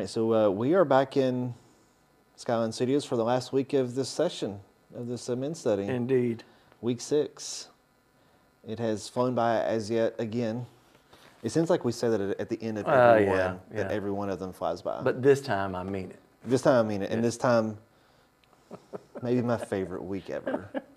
right, so uh, we are back in Skyline Studios for the last week of this session of this uh, men's study, Indeed. week six. It has flown by as yet again. It seems like we say that at the end of Uh, every yeah, one, that every one of them flies by. But this time I mean it. this time I mean it, and this time, maybe my favorite week ever.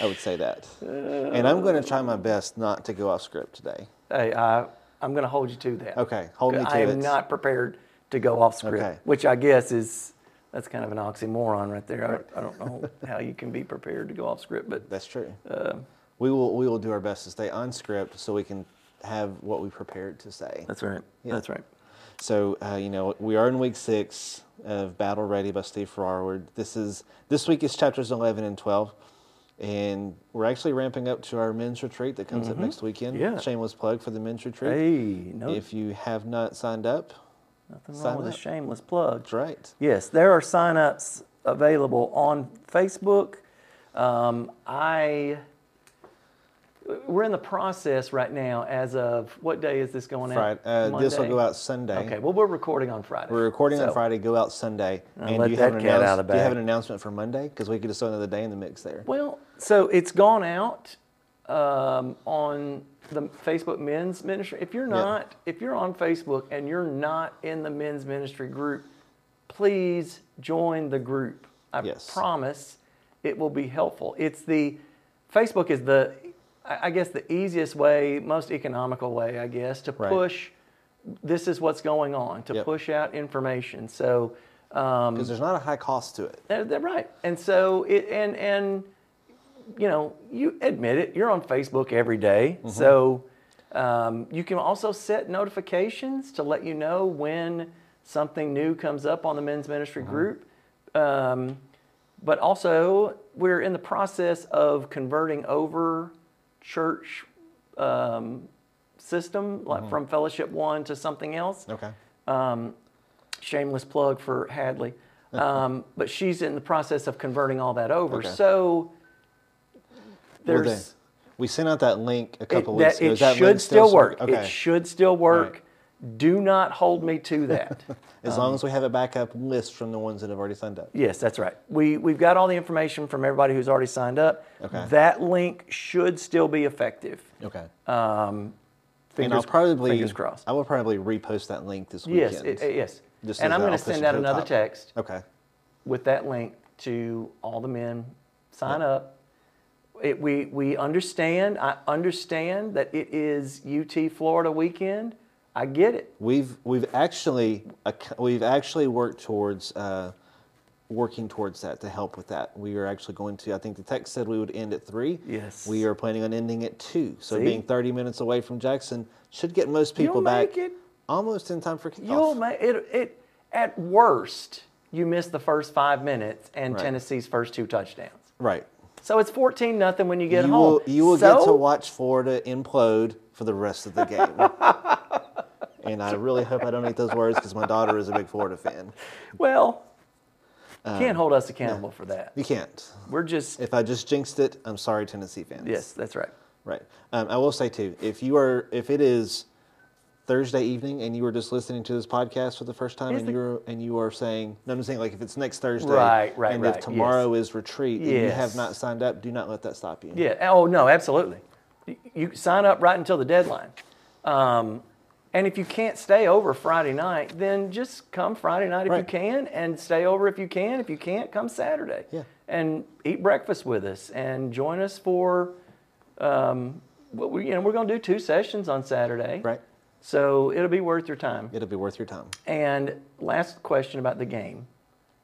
I would say that, and I'm going to try my best not to go off script today. Hey, I, I'm going to hold you to that. Okay, hold me to it. I am it. not prepared to go off script, Okay. which I guess is that's kind of an oxymoron right there. I, I don't know how you can be prepared to go off script, but That's true. uh, We will we will do our best to stay on script so we can have what we prepared to say. that's right. Yeah. That's right. So uh, you know we are in week six of Battle Ready by Steve Farrar. This is this week is chapters eleven and twelve, and we're actually ramping up to our men's retreat that comes up next weekend. Mm-hmm. Yeah. Shameless plug for the men's retreat. Hey, no, If you have not signed up, nothing sign wrong with a shameless plug. that's right. Yes, there are sign-ups available on Facebook. Um, I we're in the process right now. As of what day is this going Friday. out? Uh, this will go out Sunday. Okay. Well, we're recording on Friday. We're recording on Friday. Go out Sunday. I'll let do you that have an cat out of the Do you have an announcement for Monday? Because we could just throw another day in the mix there. Well, so it's gone out um, on the Facebook Men's Ministry. If you're not, if you're on Facebook and you're not in the Men's Ministry group, please join the group. I Yes. promise it will be helpful. It's the Facebook is the, I guess, the easiest way, most economical way, I guess, to Right. push. This is what's going on to Yep. push out information. So. Um, Because there's not a high cost to it. they're, they're right. And so it and and you know, you admit it, you're on Facebook every day. So um, you can also set notifications to let you know when something new comes up on the men's ministry group. Um, but also, we're in the process of converting over church um, system, like from Fellowship One to something else Okay. shameless plug for Hadley. Um, but she's in the process of converting all that over. Okay. So Well, then, we sent out that link a it, couple that, weeks ago. it that should link still serve- work. Okay. It should still work. Do not hold me to that. as long as we have a backup list from the ones that have already signed up. yes, that's right. We we've got all the information from everybody who's already signed up. Okay. That link should still be effective. Okay. Um, and I'll fingers, probably fingers crossed. I will probably repost that link this weekend. Yes, it, it- yes. Just and I'm going to send out another top. text. Okay. with that link to all the men. Sign up. It, we, we understand, I understand that it is UT Florida weekend. I get it. We've we've actually we've actually worked towards uh, working towards that to help with that. We are actually going to. I think the text said we would end at three. Yes. We are planning on ending at two. So See? being 30 minutes away from Jackson should get most people You'll back make it. almost in time for kickoff. You'll make it, it, at worst, you miss the first five minutes and Right. Tennessee's first two touchdowns. right. So it's 14 nothing when you get you home. will you will so, get to watch Florida implode for the rest of the game. and I really hope I don't eat those words because my daughter is a big Florida fan. Well, Um, can't hold us accountable for that. You can't. We're just, If I just jinxed it, I'm sorry, Tennessee fans. yes, that's right. Right. Um, I will say too, if you are, if it is Thursday evening and you were just listening to this podcast for the first time, Is and the- you're and you are saying, no, I'm saying like if it's next Thursday, Right, right, and right, if tomorrow is retreat, and you have not signed up, do not let that stop you. Yeah. Oh no, absolutely. You, you sign up right until the deadline. Um, and if you can't stay over Friday night, then just come Friday night if you can, and stay over if you can. If you can't, come Saturday. Yeah. And eat breakfast with us, and join us for. Um, well, we, you know, we're going to do two sessions on Saturday. Right. So it'll be worth your time. It'll be worth your time. And last question about the game.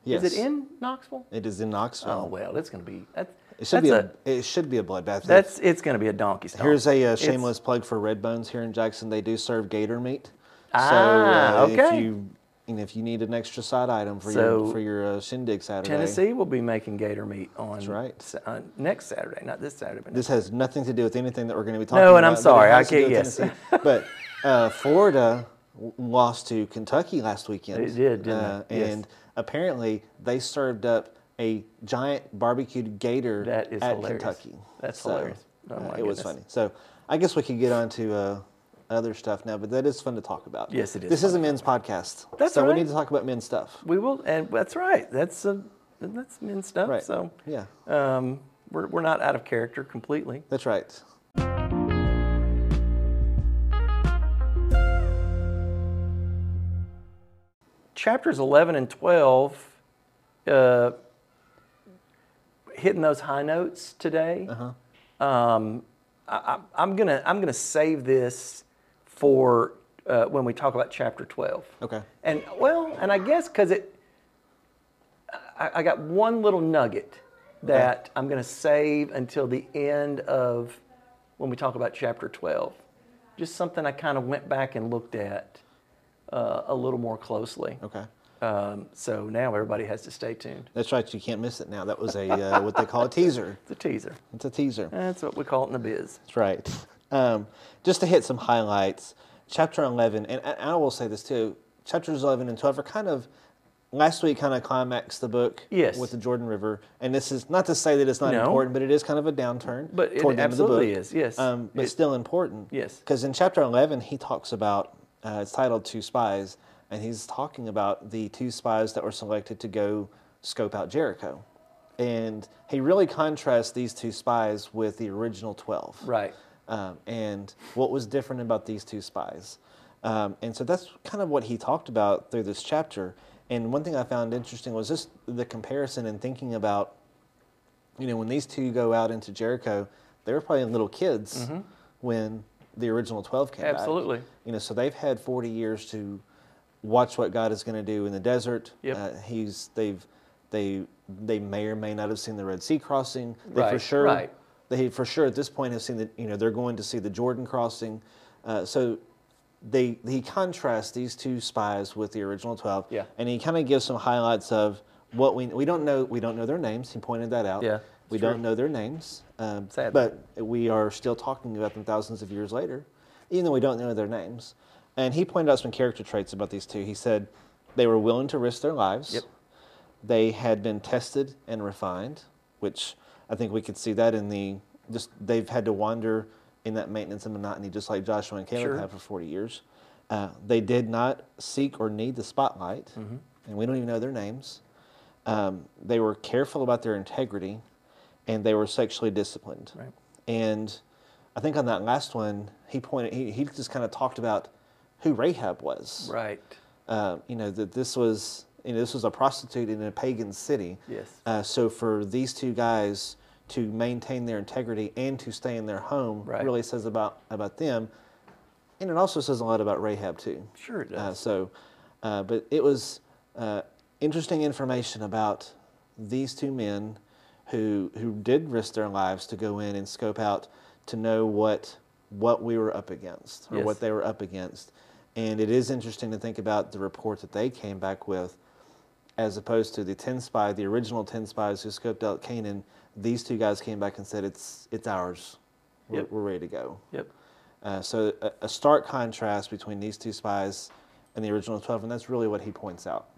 Yes. Is it in Knoxville? It is in Knoxville. Oh well, it's going to be. That's, it should be a, a, It should be a bloodbath. That's it's going to be a donkey stomp. Here's a uh, It's- shameless plug for Red Bones here in Jackson. They do serve gator meat. Ah, so uh, okay. If you, know, if you need an extra side item for So, your for your uh, shindig Saturday, Tennessee will be making gator meat on right. Sa- uh, next Saturday, not this Saturday. But This has nothing to do with anything that we're going to be talking about. No, about. and I'm sorry, I has to do can't- yes. But uh, Florida w- lost to Kentucky last weekend. They did, didn't uh, they? Yes. And apparently they served up a giant barbecued gator That is at hilarious. Kentucky. That's So, hilarious. Oh, uh, it was funny. So I guess we could get on to uh, other stuff now, but that is fun to talk about. Yes, it is This is a men's podcast, That's so we need to talk about men's stuff. We will, and that's right. That's uh, that's men's stuff. Right. So Yeah, um, we're we're not out of character completely. that's right. chapters 11 and 12 uh, hitting those high notes today um, I, I, i'm gonna i'm gonna save this for uh, when we talk about chapter 12 Okay. and well and i guess because it I, I got one little nugget that i'm gonna save until the end of when we talk about chapter 12 just something i kind of went back and looked at uh, a little more closely Okay. um, so now everybody has to stay tuned. That's right. You can't miss it now. That was a uh, what they call a teaser. It's a teaser. It's a teaser. That's what we call it in the biz. That's right. Um, just to hit some highlights, chapter 11, and I I will say this too, chapters 11 and 12 are kind of, last week kind of climaxed the book Yes. with the Jordan River. And this is not to say that it's not No. important, but it is kind of a downturn But toward the end of the absolutely book. is, yes. Um, but It- still important. Yes. Because in chapter 11, he talks about, uh, it's titled Two Spies, and he's talking about the two spies that were selected to go scope out Jericho. And he really contrasts these two spies with the original 12 Right. Um, and what was different about these two spies. Um, and so that's kind of what he talked about through this chapter. And one thing I found interesting was just the comparison and thinking about, you know, when these two go out into Jericho, they were probably little kids when the original 12 came back. Mm-hmm. Absolutely. You know, so they've had 40 years to watch what God is going to do in the desert. Yep. Uh, he's they've they they may or may not have seen the Red Sea crossing. They for Right, sure right. They for sure at this point have seen that you know they're going to see the Jordan crossing. Uh, so they he contrasts these two spies with the original 12 Yeah. and he kind of gives some highlights of what we we don't know we don't know their names he pointed that out Yeah, we it's don't know their names um, Sad. but we are still talking about them thousands of years later even though we don't know their names and he pointed out some character traits about these two he said they were willing to risk their lives Yep. they had been tested and refined, which I think we could see that in the just they've had to wander in that maintenance and monotony, just like Joshua and Caleb Sure. have for 40 years. Uh, they did not seek or need the spotlight, Mm-hmm. and we don't even know their names. Um, they were careful about their integrity, and they were sexually disciplined. Right. And I think on that last one, he pointed, he, he just kind of talked about who Rahab was Right. uh, you know that this was you know this was a prostitute in a pagan city. Yes. Uh, so for these two guys to maintain their integrity and to stay in their home Right. really says about about them, and it also says a lot about Rahab too. Sure it Uh, so, uh, but it was uh, interesting information about these two men who who did risk their lives to go in and scope out to know what what we were up against or Yes. what they were up against. And it is interesting to think about the report that they came back with, as opposed to the ten spy, the original ten spies who scoped out Canaan. These two guys came back and said, "It's it's ours. We're, Yep. we're ready to go." Yep. Uh, so a, a stark contrast between these two spies and the original 12, and that's really what he points out.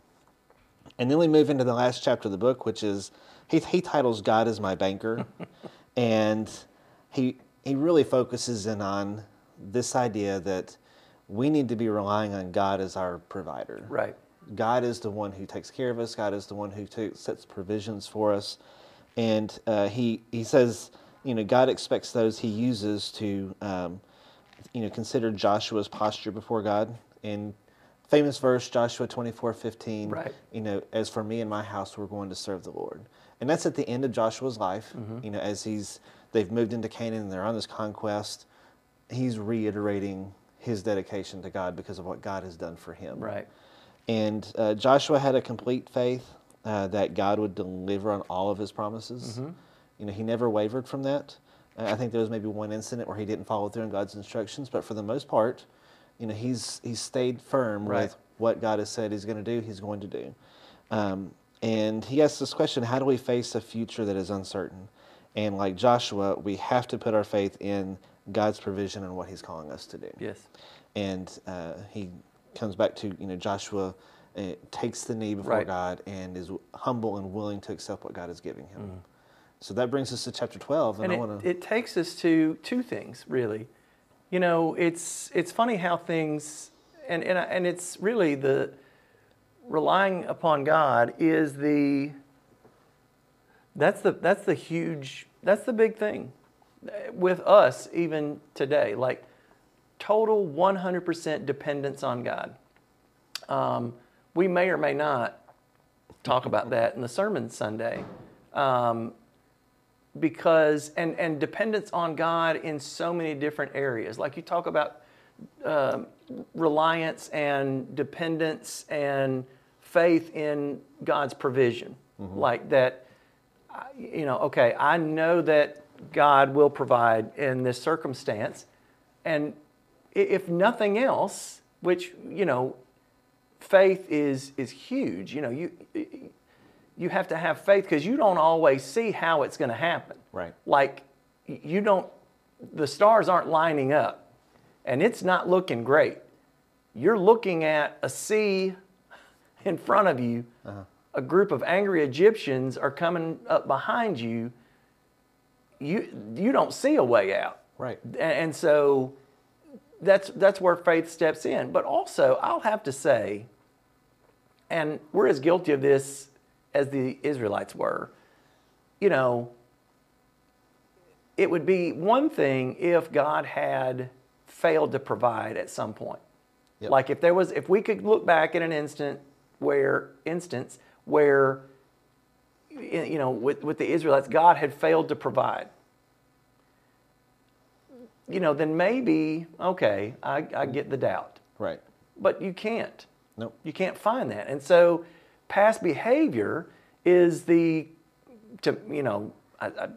And then we move into the last chapter of the book, which is he, he titles God is my banker, and he he really focuses in on this idea that we need to be relying on God as our provider. Right. God is the one who takes care of us. God is the one who ta- sets provisions for us, and uh, he he says, you know, God expects those He uses to, um, you know, consider Joshua's posture before God. In famous verse, Joshua twenty four fifteen, Right. you know, as for me and my house, we're going to serve the Lord, and that's at the end of Joshua's life. Mm-hmm. You know, as he's they've moved into Canaan and they're on this conquest, he's reiterating his dedication to God because of what God has done for him. Right. And uh, Joshua had a complete faith uh, that God would deliver on all of his promises. Mm-hmm. You know, he never wavered from that. Uh, I think there was maybe one incident where he didn't follow through on God's instructions, but for the most part, you know, he's he's stayed firm Right. with what God has said he's going to do. He's going to do. Um, and he asks this question: How do we face a future that is uncertain? And like Joshua, we have to put our faith in God's provision and what He's calling us to do Yes. and uh, he comes back to you know Joshua uh, takes the knee before Right. God and is humble and willing to accept what God is giving him. So that brings us to chapter twelve, and, And I it, want to it takes us to two things, really. you know, it's it's funny how things and and and it's really the relying upon God is the that's the that's the huge that's the big thing with us even today. Like total 100% dependence on God. Um, we may or may not talk about that in the sermon Sunday. Um, because and and dependence on God in so many different areas. Like you talk about uh, reliance and dependence and faith in God's provision, mm-hmm. like that. You know, okay, I know that God will provide in this circumstance, and if nothing else, which you know, faith is is huge. You know, you you have to have faith because you don't always see how it's going to happen. Right. Like you don't, the stars aren't lining up and it's not looking great. You're looking at a sea in front of you. Uh-huh. A group of angry Egyptians are coming up behind you. You, you don't see a way out. Right. And, and so that's, that's where faith steps in. But also, I'll have to say, and we're as guilty of this as the Israelites were, you know, it would be one thing if God had failed to provide at some point. Yep. Like if there was, if we could look back at an instant where, instance where, you know, with, with the Israelites, God had failed to provide. You know, then maybe, okay, I, I get the doubt. Right. But you can't. Nope. You can't find that. And so past behavior is the, to, you know, I, I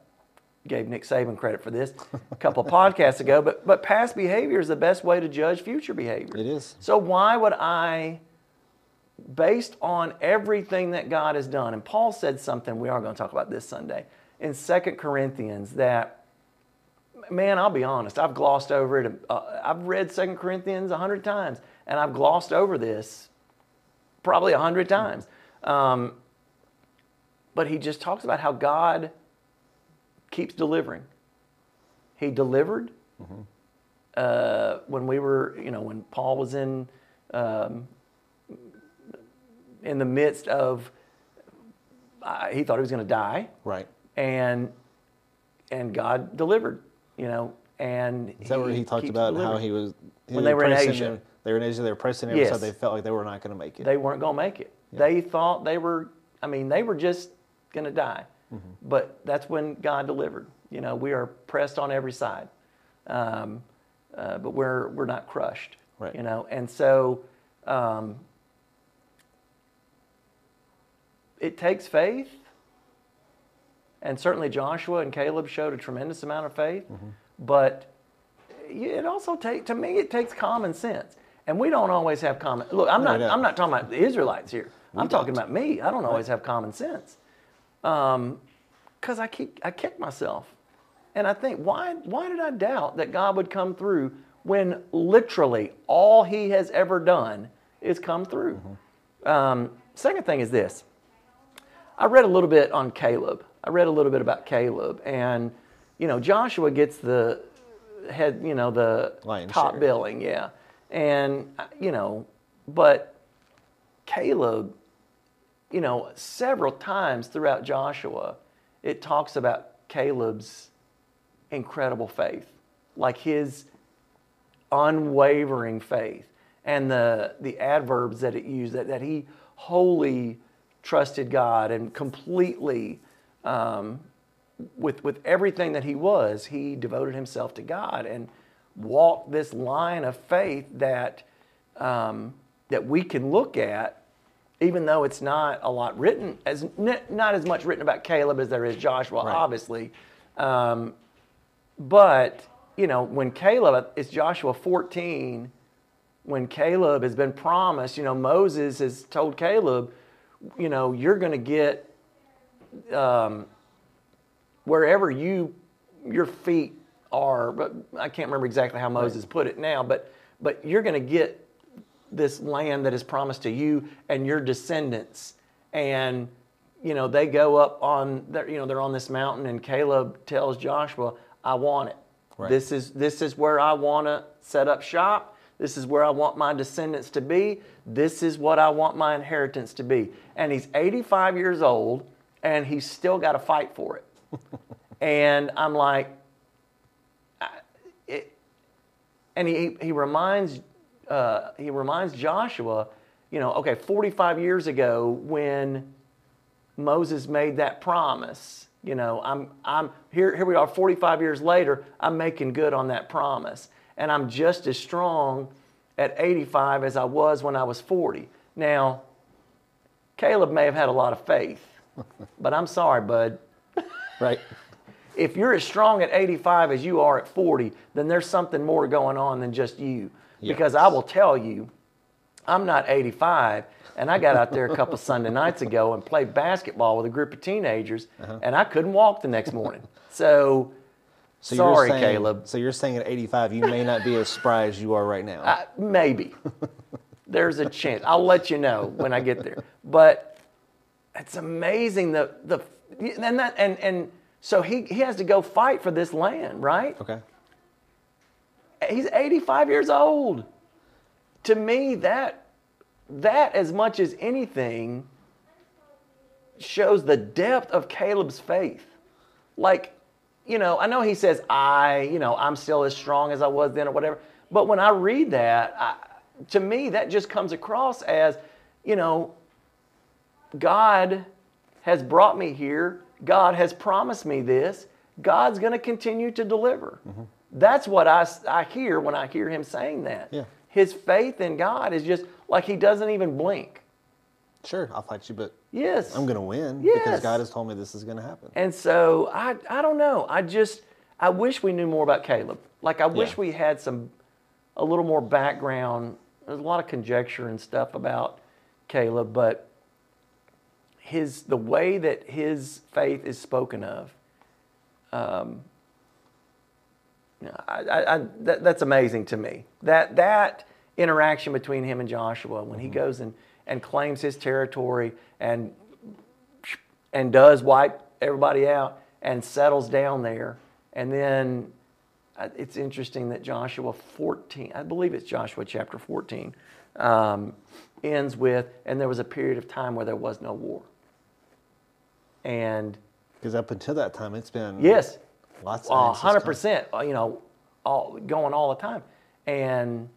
gave Nick Saban credit for this a couple of podcasts ago, but, but past behavior is the best way to judge future behavior. It is. So why would I, based on everything that God has done, and Paul said something, we are going to talk about this Sunday, in Second Corinthians that, man, I'll be honest, I've glossed over it. Uh, I've read Second Corinthians a hundred times, and I've glossed over this probably a hundred times. Um, but he just talks about how God keeps delivering. He delivered mm-hmm. uh, when we were, you know, when Paul was in um, in the midst of, uh, he thought he was going to die. Right. And and God delivered, you know, and is that where he talked about delivering. how he was he when they were in Asia? they were in Asia. They were pressing every yes. they felt like they were not going to make it. They weren't going to make it. Yeah. They thought they were. I mean, they were just going to die. Mm-hmm. But that's when God delivered. You know, we are pressed on every side, um, uh, but we're we're not crushed. Right. You know, and so um, it takes faith, and certainly Joshua and Caleb showed a tremendous amount of faith. Mm-hmm. But it also takes to me it takes common sense, and we don't always have common. Look, I'm not I'm not talking about the Israelites here. We I'm don't. talking about me. I don't always have common sense because um, I keep I kick myself, and I think why why did I doubt that God would come through when literally all He has ever done is come through. Mm-hmm. Um, second thing is this: I read a little bit on Caleb. I read a little bit about Caleb, and you know Joshua gets the head, you know the Lion top share. billing, yeah, and uh, you know, but Caleb you know, several times throughout Joshua, it talks about Caleb's incredible faith, like his unwavering faith, and the, the adverbs that it used, that, that he wholly trusted God and completely, um, with, with everything that he was, he devoted himself to God and walked this line of faith that, um, that we can look at even though it's not a lot written, as not as much written about Caleb as there is Joshua, right. obviously. Um, but you know, when Caleb, it's Joshua 14, when Caleb has been promised, you know, Moses has told Caleb, you know, you're going to get um, wherever you your feet are, but I can't remember exactly how Moses right. put it now, but but you're going to get this land that is promised to you and your descendants. And, you know, they go up on, you know, they're on this mountain and Caleb tells Joshua, I want it. Right. This is this is where I want to set up shop. This is where I want my descendants to be. This is what I want my inheritance to be. And he's 85 years old and he's still got to fight for it. and I'm like, I- it, and he, he reminds uh, he reminds Joshua, you know, okay, 45 years ago when Moses made that promise, you know, I'm I'm here here we are 45 years later, I'm making good on that promise. And I'm just as strong at 85 as I was when I was 40. Now, Caleb may have had a lot of faith, but I'm sorry, bud Right. if you're as strong at 85 as you are at 40, then there's something more going on than just you. Because I will tell you, I'm not 85, and I got out there a couple Sunday nights ago and played basketball with a group of teenagers, uh-huh. and I couldn't walk the next morning. So, So sorry, saying, Caleb. So you're saying at 85 you may not be as spry as you are right now. I, maybe. There's a chance. I'll let you know when I get there. But it's amazing the the and that and and so he he has to go fight for this land, right? okay. He's 85 years old. To me, that that as much as anything shows the depth of Caleb's faith. Like, you know, I know he says I, you know, I'm still as strong as I was then or whatever. But when I read that, I, to me, that just comes across as, you know, God has brought me here. God has promised me this. God's going to continue to deliver. Mm-hmm. That's what I, I hear when I hear him saying that. Yeah. His faith in God is just like he doesn't even blink. Sure, I'll fight you, but Yes. I'm going to win because God has told me this is going to happen. And so I, I don't know. I just, I wish we knew more about Caleb. Like, I wish Yeah. we had some, a little more background. There's a lot of conjecture and stuff about Caleb, but his, the way that his faith is spoken of, um, I, I, I, that, that's amazing to me. That, that interaction between him and Joshua, when he goes and, and claims his territory and and does wipe everybody out and settles down there. And then uh, it's interesting that Joshua 14, I believe it's Joshua chapter 14, um, ends with, and there was a period of time where there was no war. And Because up until that time, it's been yes, lots a of hundred percent, uh, you know, all going all the time. And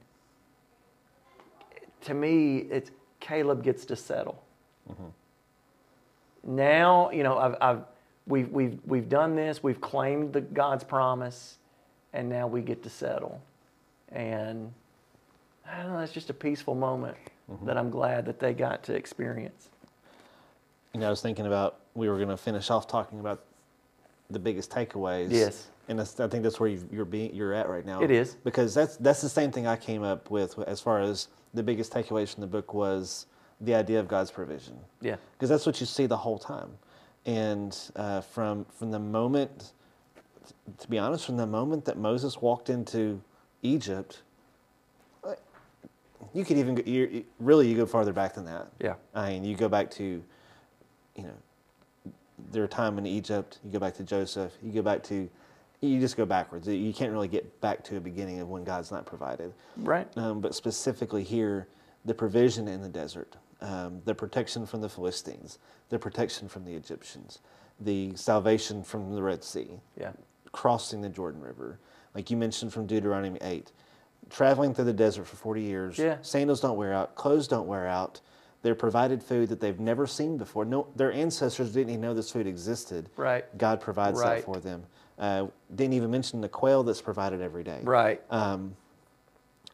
to me, it's Caleb gets to settle. Now, you know, I've, I've we've we've we've done this. We've claimed the God's promise, and now we get to settle. And I don't know. It's just a peaceful moment that I'm glad that they got to experience. You know, I was thinking about we were going to finish off talking about the biggest takeaways. Yes. And I think that's where you, you're being you're at right now. It is. because that's that's the same thing I came up with as far as the biggest takeaways from the book was the idea of God's provision. Yeah. because that's what you see the whole time. And uh, from from the moment, to be honest, from the moment that Moses walked into Egypt, uh, you could even go, really you go farther back than that. Yeah. I mean, you go back to, you know, their time in Egypt. You go back to Joseph. You go back to, you just go backwards. You can't really get back to a beginning of when God's not provided. Right. Um, but specifically here, the provision in the desert, um, the protection from the Philistines, the protection from the Egyptians, the salvation from the Red Sea, Yeah. crossing the Jordan River, like you mentioned from Deuteronomy 8, traveling through the desert for 40 years. Yeah. Sandals don't wear out, clothes don't wear out. They're provided food that they've never seen before. No, their ancestors didn't even know this food existed. Right. God provides Right. that for them. Uh, didn't even mention the quail that's provided every day. Right. Um,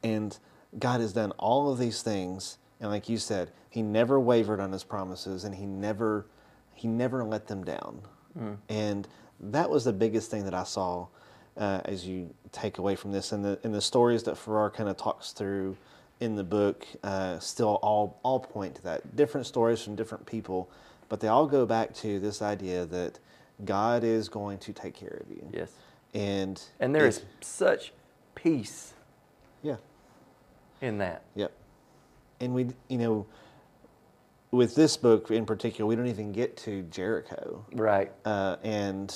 and God has done all of these things, and like you said, He never wavered on His promises, and He never, He never let them down. And that was the biggest thing that I saw uh, as you take away from this, and the and the stories that Farrar kind of talks through in the book uh, still all all point to that. Different stories from different people, but they all go back to this idea that God is going to take care of you. Yes. And And there if- is such peace yeah. in that. Yep. And we, you know, with this book in particular, we don't even get to Jericho. Right. Uh, and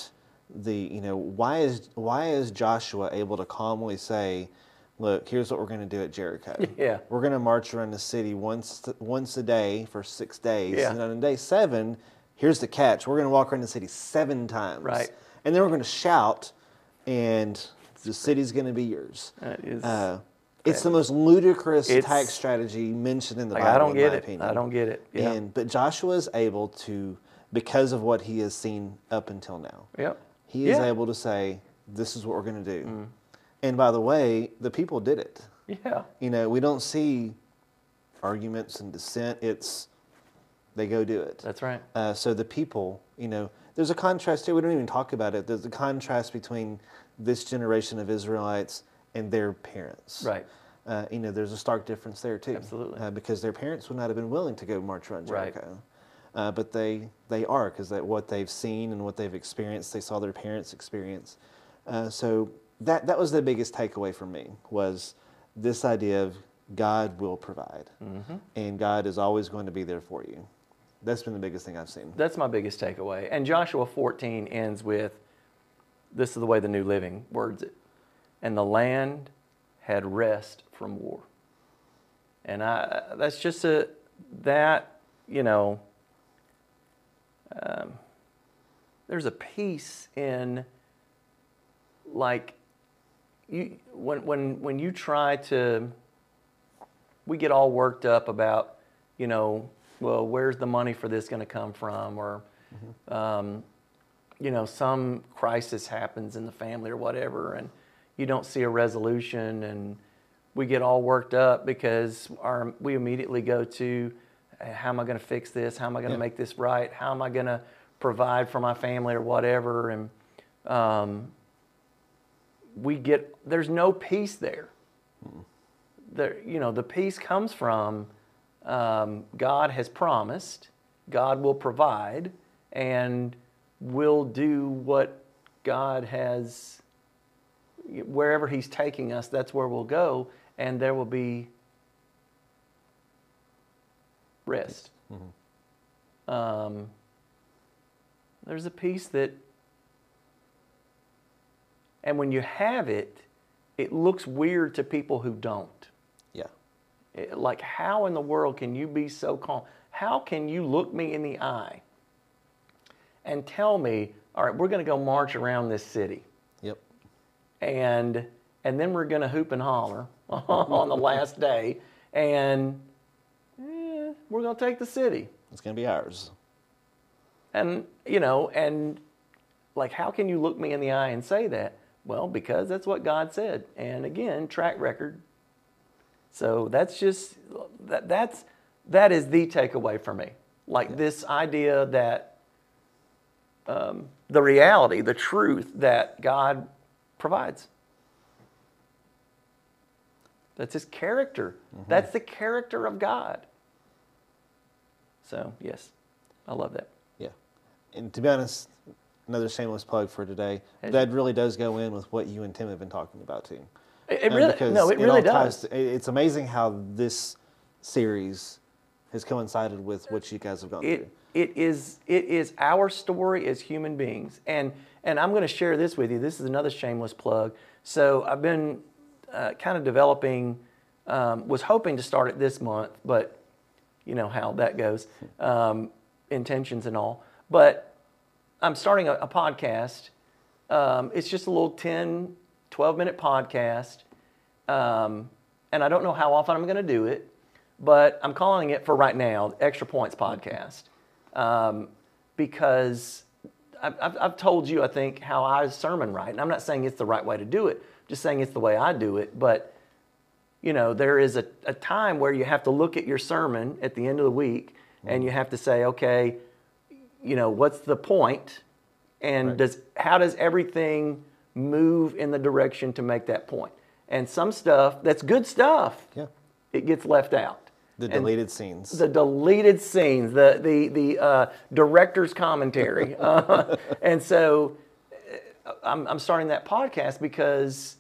the you know why is why is Joshua able to calmly say, "Look, here's what we're going to do at Jericho. Yeah. we're going to march around the city once once a day for six days, Yeah. and on day seven, here's the catch: we're going to walk around the city seven times, Right. And then we're going to shout, and the city's going to be yours. That is Uh, it's the most ludicrous It's- tax strategy mentioned in the like Bible. I don't in get my it. Opinion. I don't get it. Yeah. And but Joshua is able to, because of what he has seen up until now, Yep. he is Yeah. Mm. able to say, "This is what we're going to do." And by the way, the people did it. Yeah. You know, we don't see arguments and dissent. It's they go do it. That's right. Uh, so the people, you know, there's a contrast here. We don't even talk about it. There's a contrast between this generation of Israelites and their parents. Right. Uh, you know, there's a stark difference there too. Absolutely. Uh, because their parents would not have been willing to go march around Right. Jericho. Uh, but they they are because that what they've seen and what they've experienced, they saw their parents experience. Uh, so that that was the biggest takeaway for me was this idea of God will provide, Mm-hmm. and God is always going to be there for you. That's been the biggest thing I've seen. That's my biggest takeaway. And Joshua 14 ends with this is the way the New Living words it. And the land had rest from war. And I, that's just a, that, you know, um, there's a peace in like you when when when you try to we get all worked up about you know well where's the money for this going to come from? Or um, you know some crisis happens in the family or whatever and you don't see a resolution and we get all worked up because our we immediately go to "Uh, how am i going to fix this? How am i going to Yeah. make this right? How am i going to provide for my family or whatever? And um, we get there's no peace there. There you know the peace comes from um, god has promised god will provide and we'll do what god has wherever he's taking us that's where we'll go and there will be rest. Um, there's a peace that and when you have it it looks weird to people who don't Yeah. it- like how in the world can you be so calm how can you look me in the eye and tell me all right we're going to go march around this city Yep. and and then we're going to hoop and holler on the last day and eh, we're going to take the city It's going to be ours. and you know and like how can you look me in the eye and say that well because that's what god said. And again track record. So that's just that that's that is the takeaway for me. Like this idea that um, the reality the truth that god provides. That's his character. That's the character of god. So yes i love that. Yeah. And to be honest, another shameless plug for today. That really does go in with what you and Tim have been talking about too. It, it really, no, it all really does. to- it- it's amazing how this series has coincided with what you guys have gone It, through. it is, it is our story as human beings, and and I'm going to share this with you. This is another shameless plug. So I've been uh, kind of developing. Um, was hoping to start it this month, but you know how that goes, um, intentions and all. But I'm starting a, a podcast. Um, it's just a little 10, 12 minute podcast. Um, and I don't know how often I'm going to do it, but I'm calling it for right now Extra Points Podcast. Um, because I've, I've, I've told you, I think, how I sermon right. And I'm not saying it's the right way to do it, just saying it's the way I do it. But you know, there is a, a time where you have to look at your sermon at the end of the week and you have to say, okay, you know, what's the point? And Right. does how does everything move in the direction to make that point? And some stuff that's good stuff, Yeah. it gets left out. The And deleted scenes. the deleted scenes, the the the uh, director's commentary, uh, and so uh, I'm I'm starting that podcast because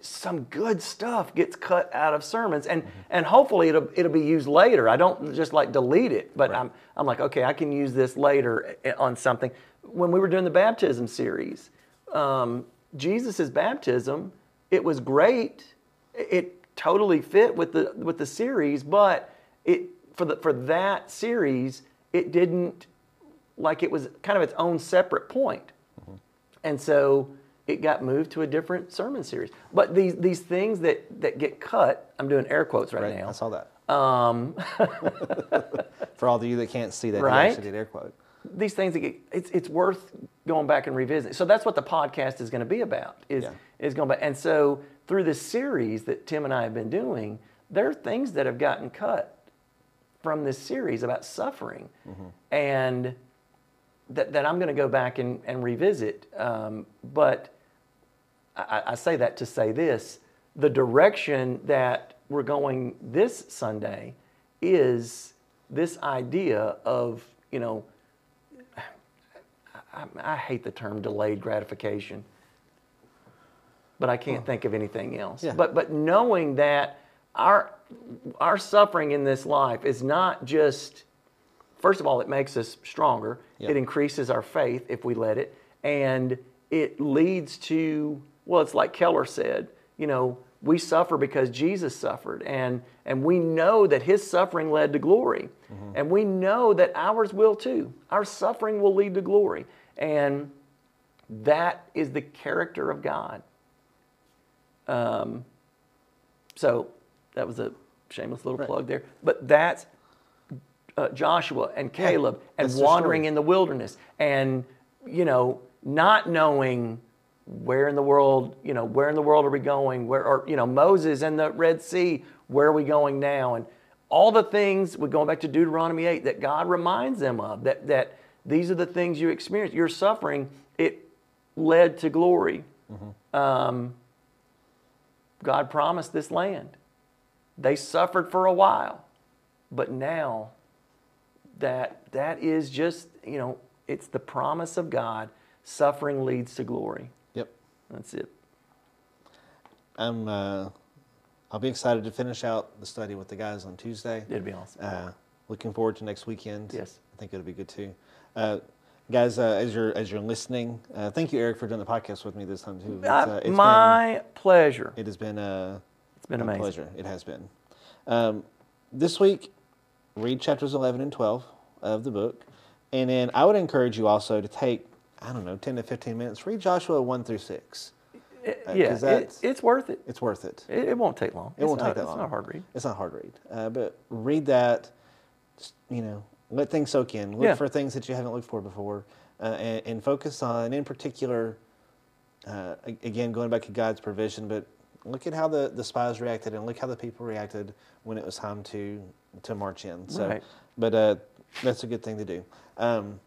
some good stuff gets cut out of sermons, and and hopefully it'll it'll be used later. I don't just like delete it, but Right. I'm I'm like okay, I can use this later uh, on something. When we were doing the baptism series, um, Jesus' baptism, it was great. It totally fit with the with the series, but it for the for that series, it didn't like it was kind of its own separate point. And so it got moved to a different sermon series. But these these things that that get cut, I'm doing air quotes right, Right, now. I saw that. Um, For all of you that can't see that, Right? actually did air quote. these things that get, it's it's worth going back and revisiting. So that's what the podcast is going to be about. Is Yeah. is going back. And so through this series that Tim and I have been doing, there are things that have gotten cut from this series about suffering, and that, that I'm going to go back and, and revisit. Um, but I, I say that to say this: the direction that we're going this Sunday is this idea of you know I, I hate the term delayed gratification, but I can't think of anything else. Yeah. But but knowing that our our suffering in this life is not just first of all, it makes us stronger. Yeah. It increases our faith if we let it, and it leads to well, it's like Keller said, you know, we suffer because Jesus suffered, and and we know that His suffering led to glory, and we know that ours will too. Our suffering will lead to glory, and that is the character of God. Um, so that was a shameless little plug there, but that's uh, Joshua and Caleb and wandering story. in the wilderness and you know not knowing where in the world you know where in the world are we going? Where are, you know Moses and the Red Sea where are we going now? And all the things we're going back to Deuteronomy 8 that God reminds them of that that these are the things you experience. Your suffering it led to glory. Um, God promised this land. They suffered for a while but now that that is just you know it's the promise of god. Suffering leads to glory. That's it I'm. Uh, I'll be excited to finish out the study with the guys on Tuesday. it'd be awesome Uh, looking forward to next weekend. Yes. I think it'll be good too. Uh, guys, uh, as you're as you're listening, uh, thank you, Eric, for doing the podcast with me this time too. It's, Uh, it's my pleasure it has been uh, it's been a amazing pleasure. It has been. Um, this week, read chapters 11 and 12 of the book, and then I would encourage you also to take I don't know 10 to 15 minutes. Read Joshua 1 through 6. It- uh, yeah it, it's worth it. It's worth it. it it won't take long It won't It's take not- that it's long. not a hard read It's not hard read, uh, but read that. just, You know, let things soak in. Look Yeah. for things that you haven't looked for before, uh, and, and focus on, in particular, uh, again going back to God's provision. But look at how the, the spies reacted, and look how the people reacted when it was time to to march in. So, Right. but uh, that's a good thing to do. Um,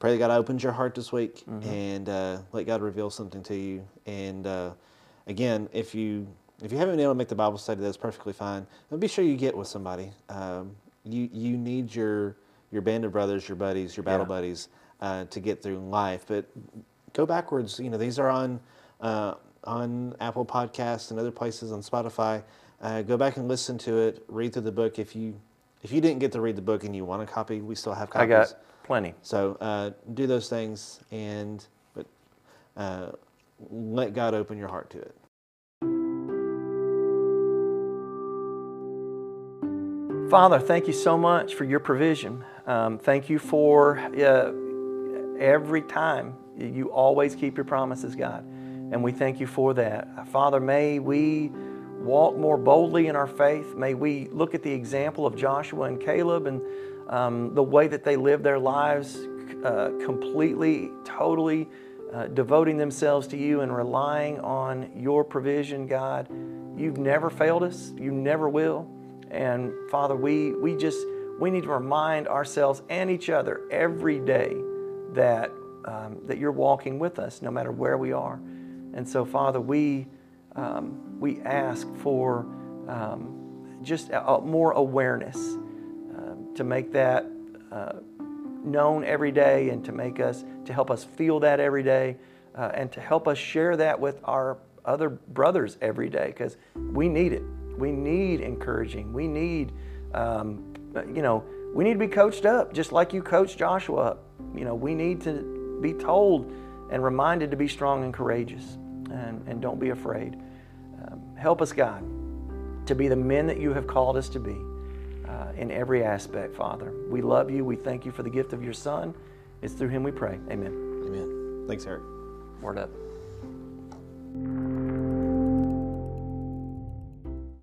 pray that God opens your heart this week Mm-hmm. and uh, let God reveal something to you. And uh, again, if you if you haven't been able to make the Bible study, that's perfectly fine. But be sure you get with somebody. Um, you you need your your band of brothers, your buddies, your battle Yeah. buddies uh, to get through life. But go backwards. You know these are on uh, on Apple Podcasts and other places on Spotify. Uh, go back and listen to it. Read through the book. If you if you didn't get to read the book and you want a copy, we still have i copies. got plenty So uh, do those things, and but uh, let God open your heart to it. Father, thank you so much for your provision. Um, thank you for uh, every time you always keep your promises, God. And we thank you for that. Father, may we walk more boldly in our faith. May we look at the example of Joshua and Caleb and um, the way that they live their lives uh, completely, totally uh, devoting themselves to you and relying on your provision, God. You've never failed us, you never will. And Father, we, we just we need to remind ourselves and each other every day that um, that you're walking with us no matter where we are. And so, Father, we um, we ask for um, just a, a more awareness to make that uh, known every day, and to make us to help us feel that every day, uh, and to help us share that with our other brothers every day, because we need it. We need encouraging. We need, um, you know, we need to be coached up, just like you coached Joshua up. You know, we need to be told and reminded to be strong and courageous and, and don't be afraid. Um, help us, God, to be the men that you have called us to be uh, in every aspect, Father. We love you. We thank you for the gift of your Son. It's through him we pray. Amen. Amen. Thanks, Eric. Word up.